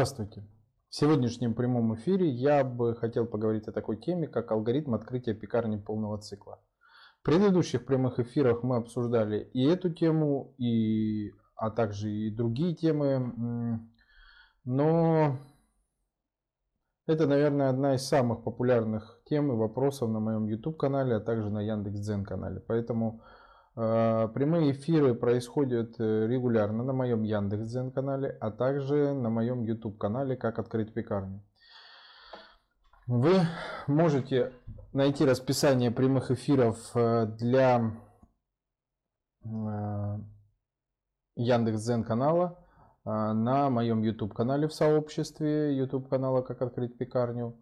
Здравствуйте! В сегодняшнем прямом эфире я бы хотел поговорить о такой теме, как алгоритм открытия пекарни полного цикла. В предыдущих прямых эфирах мы обсуждали и эту тему, и, а также и другие темы, но это, наверное, одна из самых популярных тем и вопросов на моем YouTube-канале, а также на Яндекс.Дзен канале. Поэтому прямые эфиры происходят э, регулярно на моем Яндекс.Дзен канале, а также на моем YouTube канале «Как открыть пекарню». Вы можете найти расписание прямых эфиров э, для Яндекс.Дзен канала на моем YouTube канале в сообществе YouTube канала «Как открыть пекарню».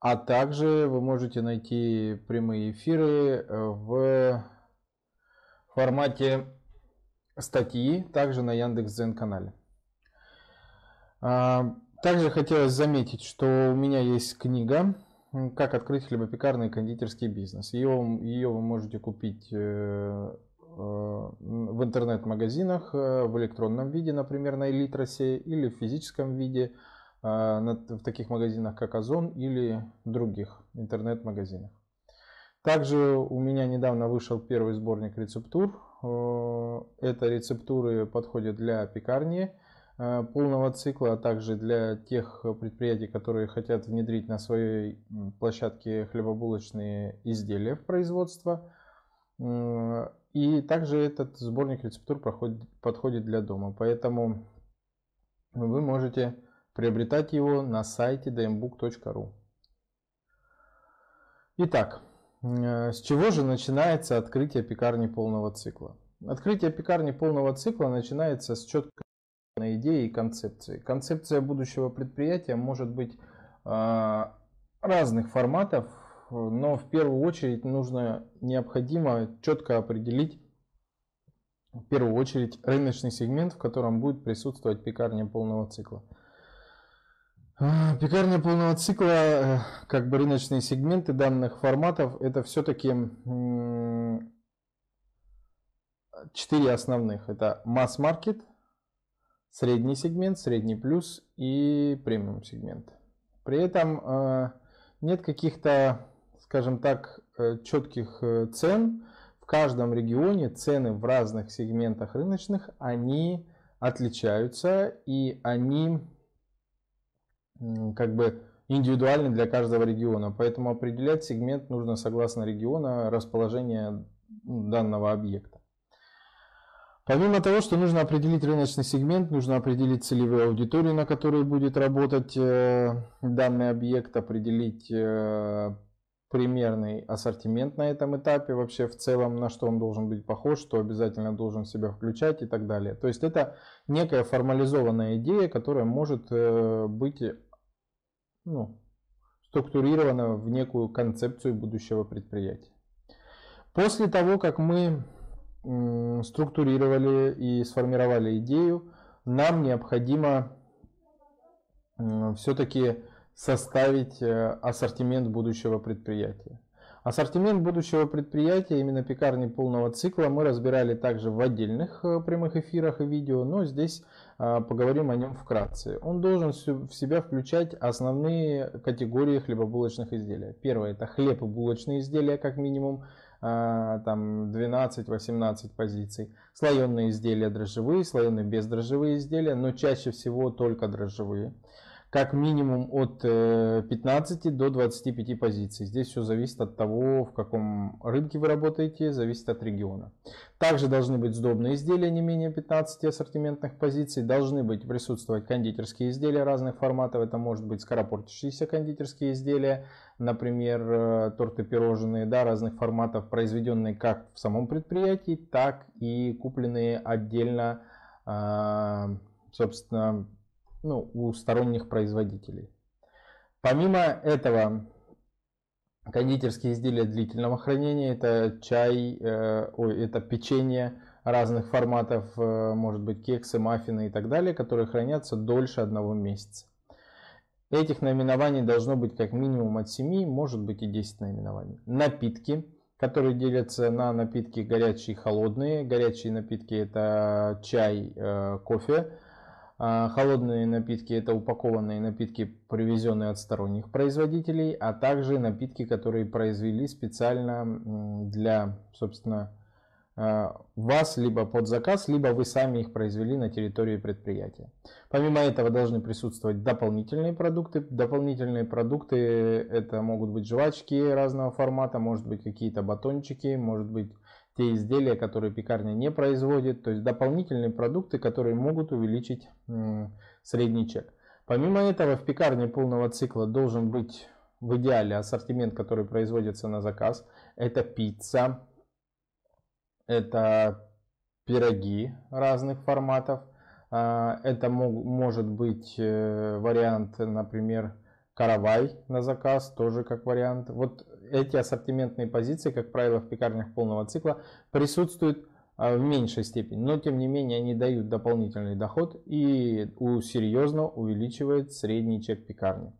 А также вы можете найти прямые эфиры в в формате статьи, также на Яндекс.Дзен канале. А, также хотелось заметить, что у меня есть книга «Как открыть хлебопекарный и кондитерский бизнес». Ее, ее вы можете купить э, э, в интернет-магазинах э, в электронном виде, например, на Элитросе, или в физическом виде в таких магазинах, как Озон или других интернет-магазинах. Также у меня недавно вышел первый сборник рецептур. Э, это рецептуры подходят для пекарни э, полного цикла, а также для тех предприятий, которые хотят внедрить на своей площадке хлебобулочные изделия в производство. Э, и также этот сборник рецептур проходит, подходит для дома. Поэтому вы можете приобретать его на сайте dmbook.ru. Итак, с чего же начинается открытие пекарни полного цикла? Открытие пекарни полного цикла начинается с четкой идеи и концепции. Концепция будущего предприятия может быть э, разных форматов, но в первую очередь нужно, необходимо четко определить в первую очередь рыночный сегмент, в котором будет присутствовать пекарня полного цикла. А, пекарня полного цикла, э, как бы рыночные сегменты данных форматов, это все-таки четыре основных. Это масс-маркет, средний сегмент, средний плюс и премиум сегмент. При этом э, нет каких-то, скажем так, э, четких цен. В каждом регионе цены в разных сегментах рыночных, они отличаются и они как бы индивидуальный для каждого региона. Поэтому определять сегмент нужно согласно региона расположения данного объекта. Помимо того, что нужно определить рыночный сегмент, нужно определить целевую аудиторию, на которой будет работать э, данный объект, определить э, примерный ассортимент на этом этапе, вообще в целом, на что он должен быть похож, что обязательно должен себя включать и так далее. То есть это некая формализованная идея, которая может э, быть ну, структурировано в некую концепцию будущего предприятия. После того, как мы структурировали и сформировали идею, нам необходимо все-таки составить э, ассортимент будущего предприятия. Ассортимент будущего предприятия, именно пекарни полного цикла, мы разбирали также в отдельных э, прямых эфирах и видео, но здесь а, поговорим о нем вкратце. Он должен в себя включать основные категории хлебобулочных изделий. Первое это хлеб и булочные изделия, как минимум, там 12-18 позиций. Слоеные изделия дрожжевые, слоеные бездрожжевые изделия, но чаще всего только дрожжевые как минимум от 15 э, до 25 позиций. Здесь все зависит от того, в каком рынке вы работаете, зависит от региона. Также должны быть сдобные изделия не менее 15 ассортиментных позиций. Должны быть присутствовать кондитерские изделия разных форматов. Это может быть скоропортящиеся кондитерские изделия, например, э, торты, пирожные да, разных форматов, произведенные как в самом предприятии, так и купленные отдельно, а, собственно, ну, у сторонних производителей. Помимо этого, кондитерские изделия длительного хранения, это чай, э, ой, это печенье разных форматов, э, может быть кексы, маффины и так далее, которые хранятся дольше одного месяца. Этих наименований должно быть как минимум от 7, может быть и 10 наименований. Напитки, которые делятся на напитки горячие и холодные. Горячие напитки это чай, э, кофе холодные напитки это упакованные напитки, привезенные от сторонних производителей, а также напитки, которые произвели специально для, собственно, а, вас либо под заказ, либо вы сами их произвели на территории предприятия. Помимо этого должны присутствовать дополнительные продукты. Дополнительные продукты это могут быть жвачки разного формата, может быть какие-то батончики, может быть те изделия, которые пекарня не производит, то есть дополнительные продукты, которые могут увеличить средний чек. Помимо этого в пекарне полного цикла должен быть в идеале ассортимент, который производится на заказ. Это пицца, это пироги разных форматов, а, это может быть э, вариант, например, каравай на заказ, тоже как вариант. Вот эти ассортиментные позиции, как правило, в пекарнях полного цикла присутствуют а, в меньшей степени, но тем не менее они дают дополнительный доход и серьезно увеличивает средний чек пекарни.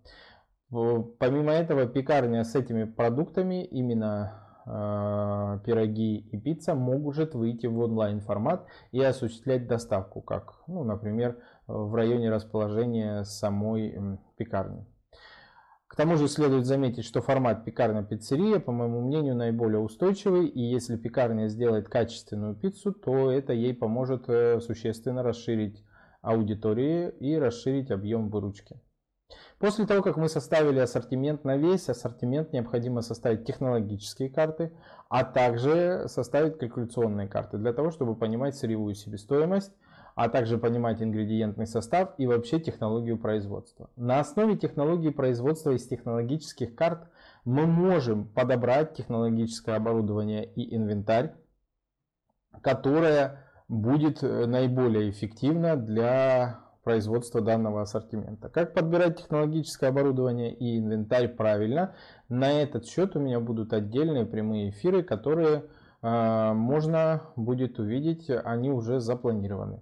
Помимо этого, пекарня с этими продуктами, именно э, пироги и пицца, может выйти в онлайн формат и осуществлять доставку, как, ну, например, в районе расположения самой пекарни. К тому же следует заметить, что формат пекарня-пиццерия, по моему мнению, наиболее устойчивый, и если пекарня сделает качественную пиццу, то это ей поможет э, существенно расширить аудиторию и расширить объем выручки. После того, как мы составили ассортимент на весь ассортимент, необходимо составить технологические карты, а также составить калькуляционные карты для того, чтобы понимать сырьевую себестоимость, а также понимать ингредиентный состав и вообще технологию производства. На основе технологии производства из технологических карт мы можем подобрать технологическое оборудование и инвентарь, которое будет э, наиболее эффективно для производства данного ассортимента. Как подбирать технологическое оборудование и инвентарь правильно, на этот счет у меня будут отдельные прямые эфиры, которые можно будет увидеть, они уже запланированы.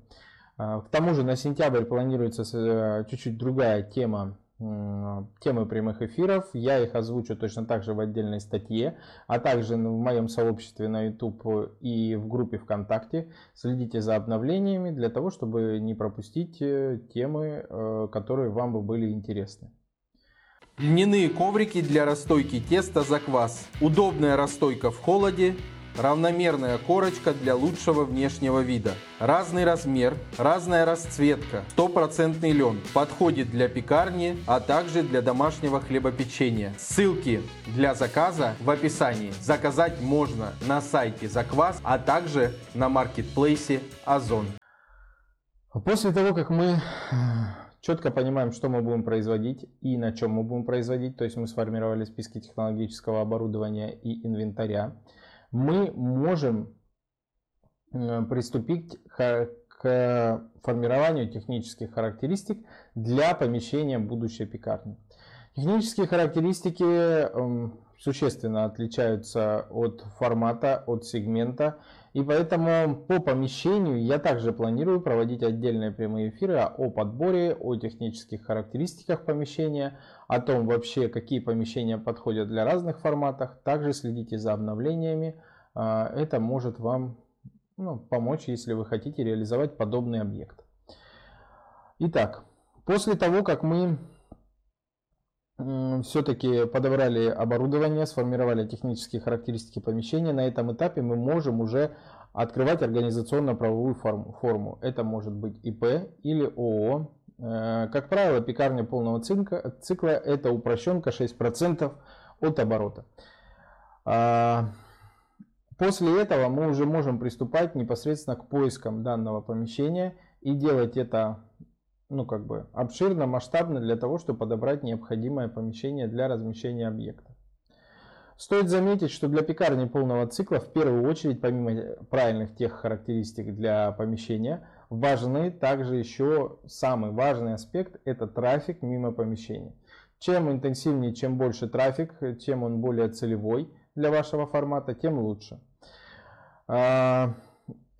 А, к тому же на сентябрь планируется э, чуть-чуть другая тема темы прямых эфиров. Я их озвучу точно так же в отдельной статье, а также в моем сообществе на YouTube и в группе ВКонтакте. Следите за обновлениями для того, чтобы не пропустить э, темы, э, которые вам бы были интересны. Льняные коврики для расстойки теста за квас. Удобная расстойка в холоде Равномерная корочка для лучшего внешнего вида. Разный размер, разная расцветка, стопроцентный лен. Подходит для пекарни, а также для домашнего хлебопечения. Ссылки для заказа в описании. Заказать можно на сайте Заквас, а также на маркетплейсе Озон. После того, как мы э, четко понимаем, что мы будем производить и на чем мы будем производить, то есть мы сформировали списки технологического оборудования и инвентаря, мы можем э, приступить к формированию технических характеристик для помещения будущей пекарни. Технические характеристики эм, существенно отличаются от формата, от сегмента. И поэтому по помещению я также планирую проводить отдельные прямые эфиры о подборе, о технических характеристиках помещения, о том вообще, какие помещения подходят для разных форматов. Также следите за обновлениями. А, это может вам ну, помочь, если вы хотите реализовать подобный объект. Итак, после того, как мы все-таки подобрали оборудование, сформировали технические характеристики помещения, на этом этапе мы можем уже открывать организационно-правовую форму. Это может быть ИП или ООО, Э, как правило, пекарня полного цикла, цикла это упрощенка 6% от оборота. А, после этого мы уже можем приступать непосредственно к поискам данного помещения и делать это ну, как бы обширно, масштабно для того, чтобы подобрать необходимое помещение для размещения объекта. Стоит заметить, что для пекарни полного цикла в первую очередь, помимо правильных тех характеристик для помещения, важны также еще самый важный аспект – это трафик мимо помещения. Чем интенсивнее, чем больше трафик, чем он более целевой для вашего формата, тем лучше.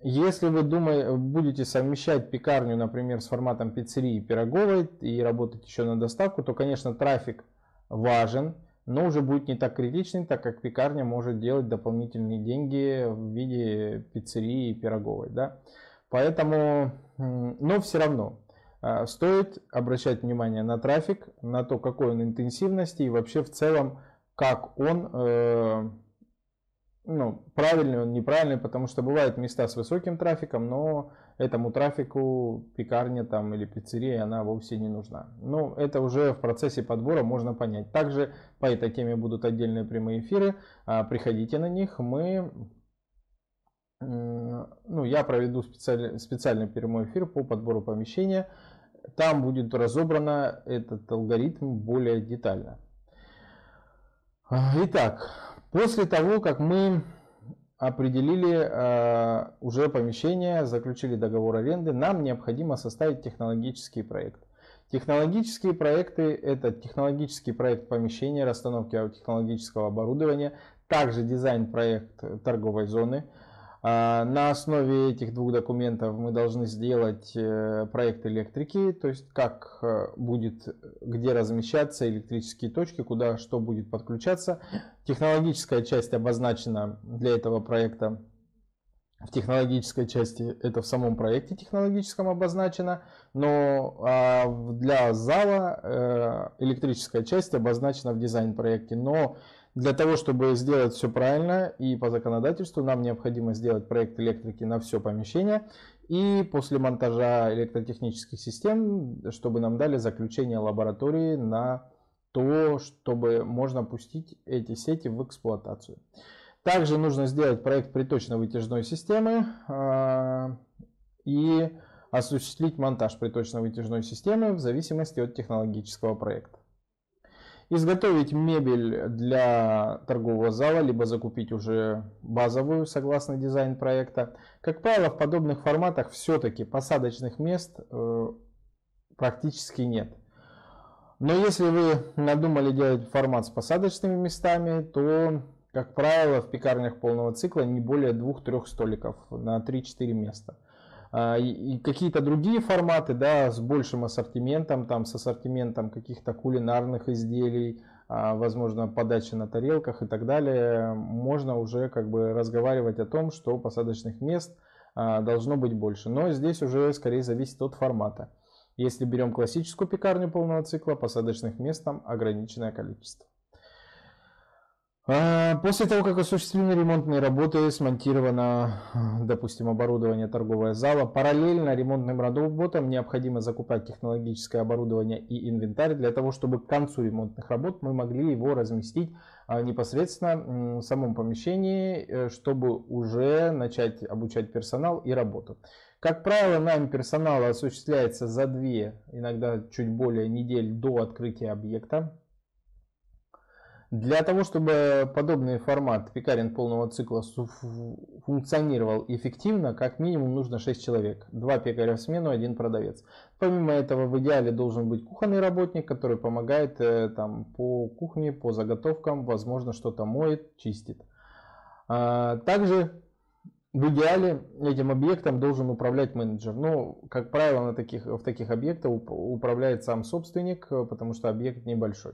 Если вы думаете, будете совмещать пекарню, например, с форматом пиццерии и пироговой и работать еще на доставку, то, конечно, трафик важен, но уже будет не так критичный, так как пекарня может делать дополнительные деньги в виде пиццерии и пироговой. Да? Поэтому, но все равно, а, стоит обращать внимание на трафик, на то, какой он интенсивности и вообще в целом, как он, э, ну, правильный он, неправильный, потому что бывают места с высоким трафиком, но этому трафику пекарня там или пиццерия, она вовсе не нужна. Ну, это уже в процессе подбора можно понять. Также по этой теме будут отдельные прямые эфиры, а, приходите на них, мы ну, я проведу специальный, специальный прямой эфир по подбору помещения. Там будет разобрано этот алгоритм более детально. Итак, после того, как мы определили э, уже помещение, заключили договор аренды, нам необходимо составить технологический проект. Технологические проекты – это технологический проект помещения, расстановки технологического оборудования, также дизайн-проект торговой зоны – на основе этих двух документов мы должны сделать э, проект электрики, то есть как э, будет, где размещаться электрические точки, куда что будет подключаться. Технологическая часть обозначена для этого проекта. В технологической части это в самом проекте технологическом обозначено, но а, для зала э, электрическая часть обозначена в дизайн-проекте. Но для того, чтобы сделать все правильно и по законодательству, нам необходимо сделать проект электрики на все помещение. И после монтажа электротехнических систем, чтобы нам дали заключение лаборатории на то, чтобы можно пустить эти сети в эксплуатацию. Также нужно сделать проект приточно-вытяжной системы а, и осуществить монтаж приточно-вытяжной системы в зависимости от технологического проекта изготовить мебель для торгового зала, либо закупить уже базовую согласно дизайн проекта. Как правило, в подобных форматах все-таки посадочных мест э, практически нет. Но если вы надумали делать формат с посадочными местами, то, как правило, в пекарнях полного цикла не более двух-трех столиков на 3-4 места. А, и какие-то другие форматы, да, с большим ассортиментом, там, с ассортиментом каких-то кулинарных изделий, а, возможно, подачи на тарелках и так далее, можно уже как бы разговаривать о том, что посадочных мест а, должно быть больше. Но здесь уже скорее зависит от формата. Если берем классическую пекарню полного цикла, посадочных мест там ограниченное количество. А, после того, как осуществлены ремонтные работы, смонтировано, допустим, оборудование торгового зала, параллельно ремонтным работам необходимо закупать технологическое оборудование и инвентарь для того, чтобы к концу ремонтных работ мы могли его разместить а, непосредственно в самом помещении, э, чтобы уже начать обучать персонал и работу. Как правило, найм персонала осуществляется за две, иногда чуть более недель до открытия объекта. Для того, чтобы подобный формат пекарен полного цикла функционировал эффективно, как минимум нужно 6 человек. Два пекаря в смену, один продавец. Помимо этого, в идеале должен быть кухонный работник, который помогает э, там, по кухне, по заготовкам, возможно, что-то моет, чистит. А, также в идеале этим объектом должен управлять менеджер. Но, как правило, на таких, в таких объектах управляет сам собственник, э, потому что объект небольшой.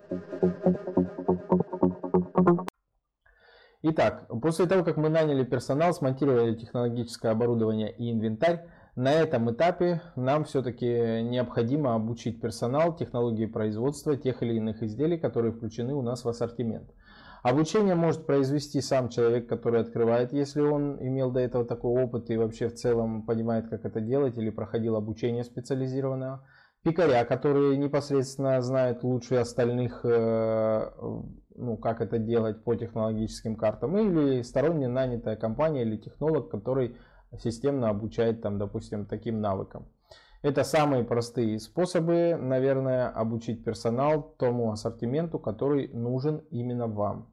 Итак, после того, как мы наняли персонал, смонтировали технологическое оборудование и инвентарь, на этом этапе нам все-таки необходимо обучить персонал технологии производства тех или иных изделий, которые включены у нас в ассортимент. Обучение может произвести сам человек, который открывает, если он имел до этого такой опыт и вообще в целом понимает, как это делать или проходил обучение специализированное пекаря, которые непосредственно знают лучше остальных, э, ну, как это делать по технологическим картам, или сторонняя нанятая компания или технолог, который системно обучает, там, допустим, таким навыкам. Это самые простые способы, наверное, обучить персонал тому ассортименту, который нужен именно вам.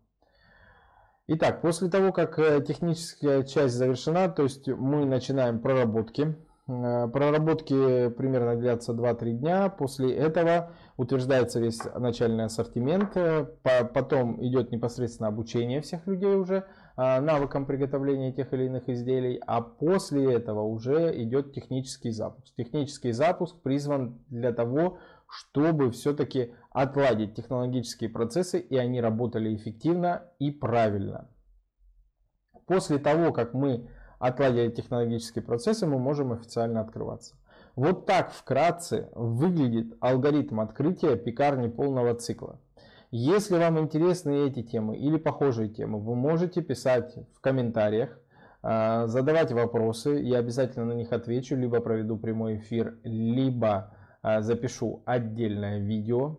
Итак, после того, как э, техническая часть завершена, то есть мы начинаем проработки Проработки примерно длятся 2-3 дня. После этого утверждается весь начальный ассортимент. Э, по- Потом идет непосредственно обучение всех людей уже а, навыкам приготовления тех или иных изделий. А после этого уже идет технический запуск. Технический запуск призван для того, чтобы все-таки отладить технологические процессы и они работали эффективно и правильно. После того, как мы отладили технологические процессы, мы можем официально открываться. Вот так вкратце выглядит алгоритм открытия пекарни полного цикла. Если вам интересны эти темы или похожие темы, вы можете писать в комментариях, а, задавать вопросы, я обязательно на них отвечу, либо проведу прямой эфир, либо а, запишу отдельное видео.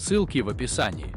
ссылки в описании.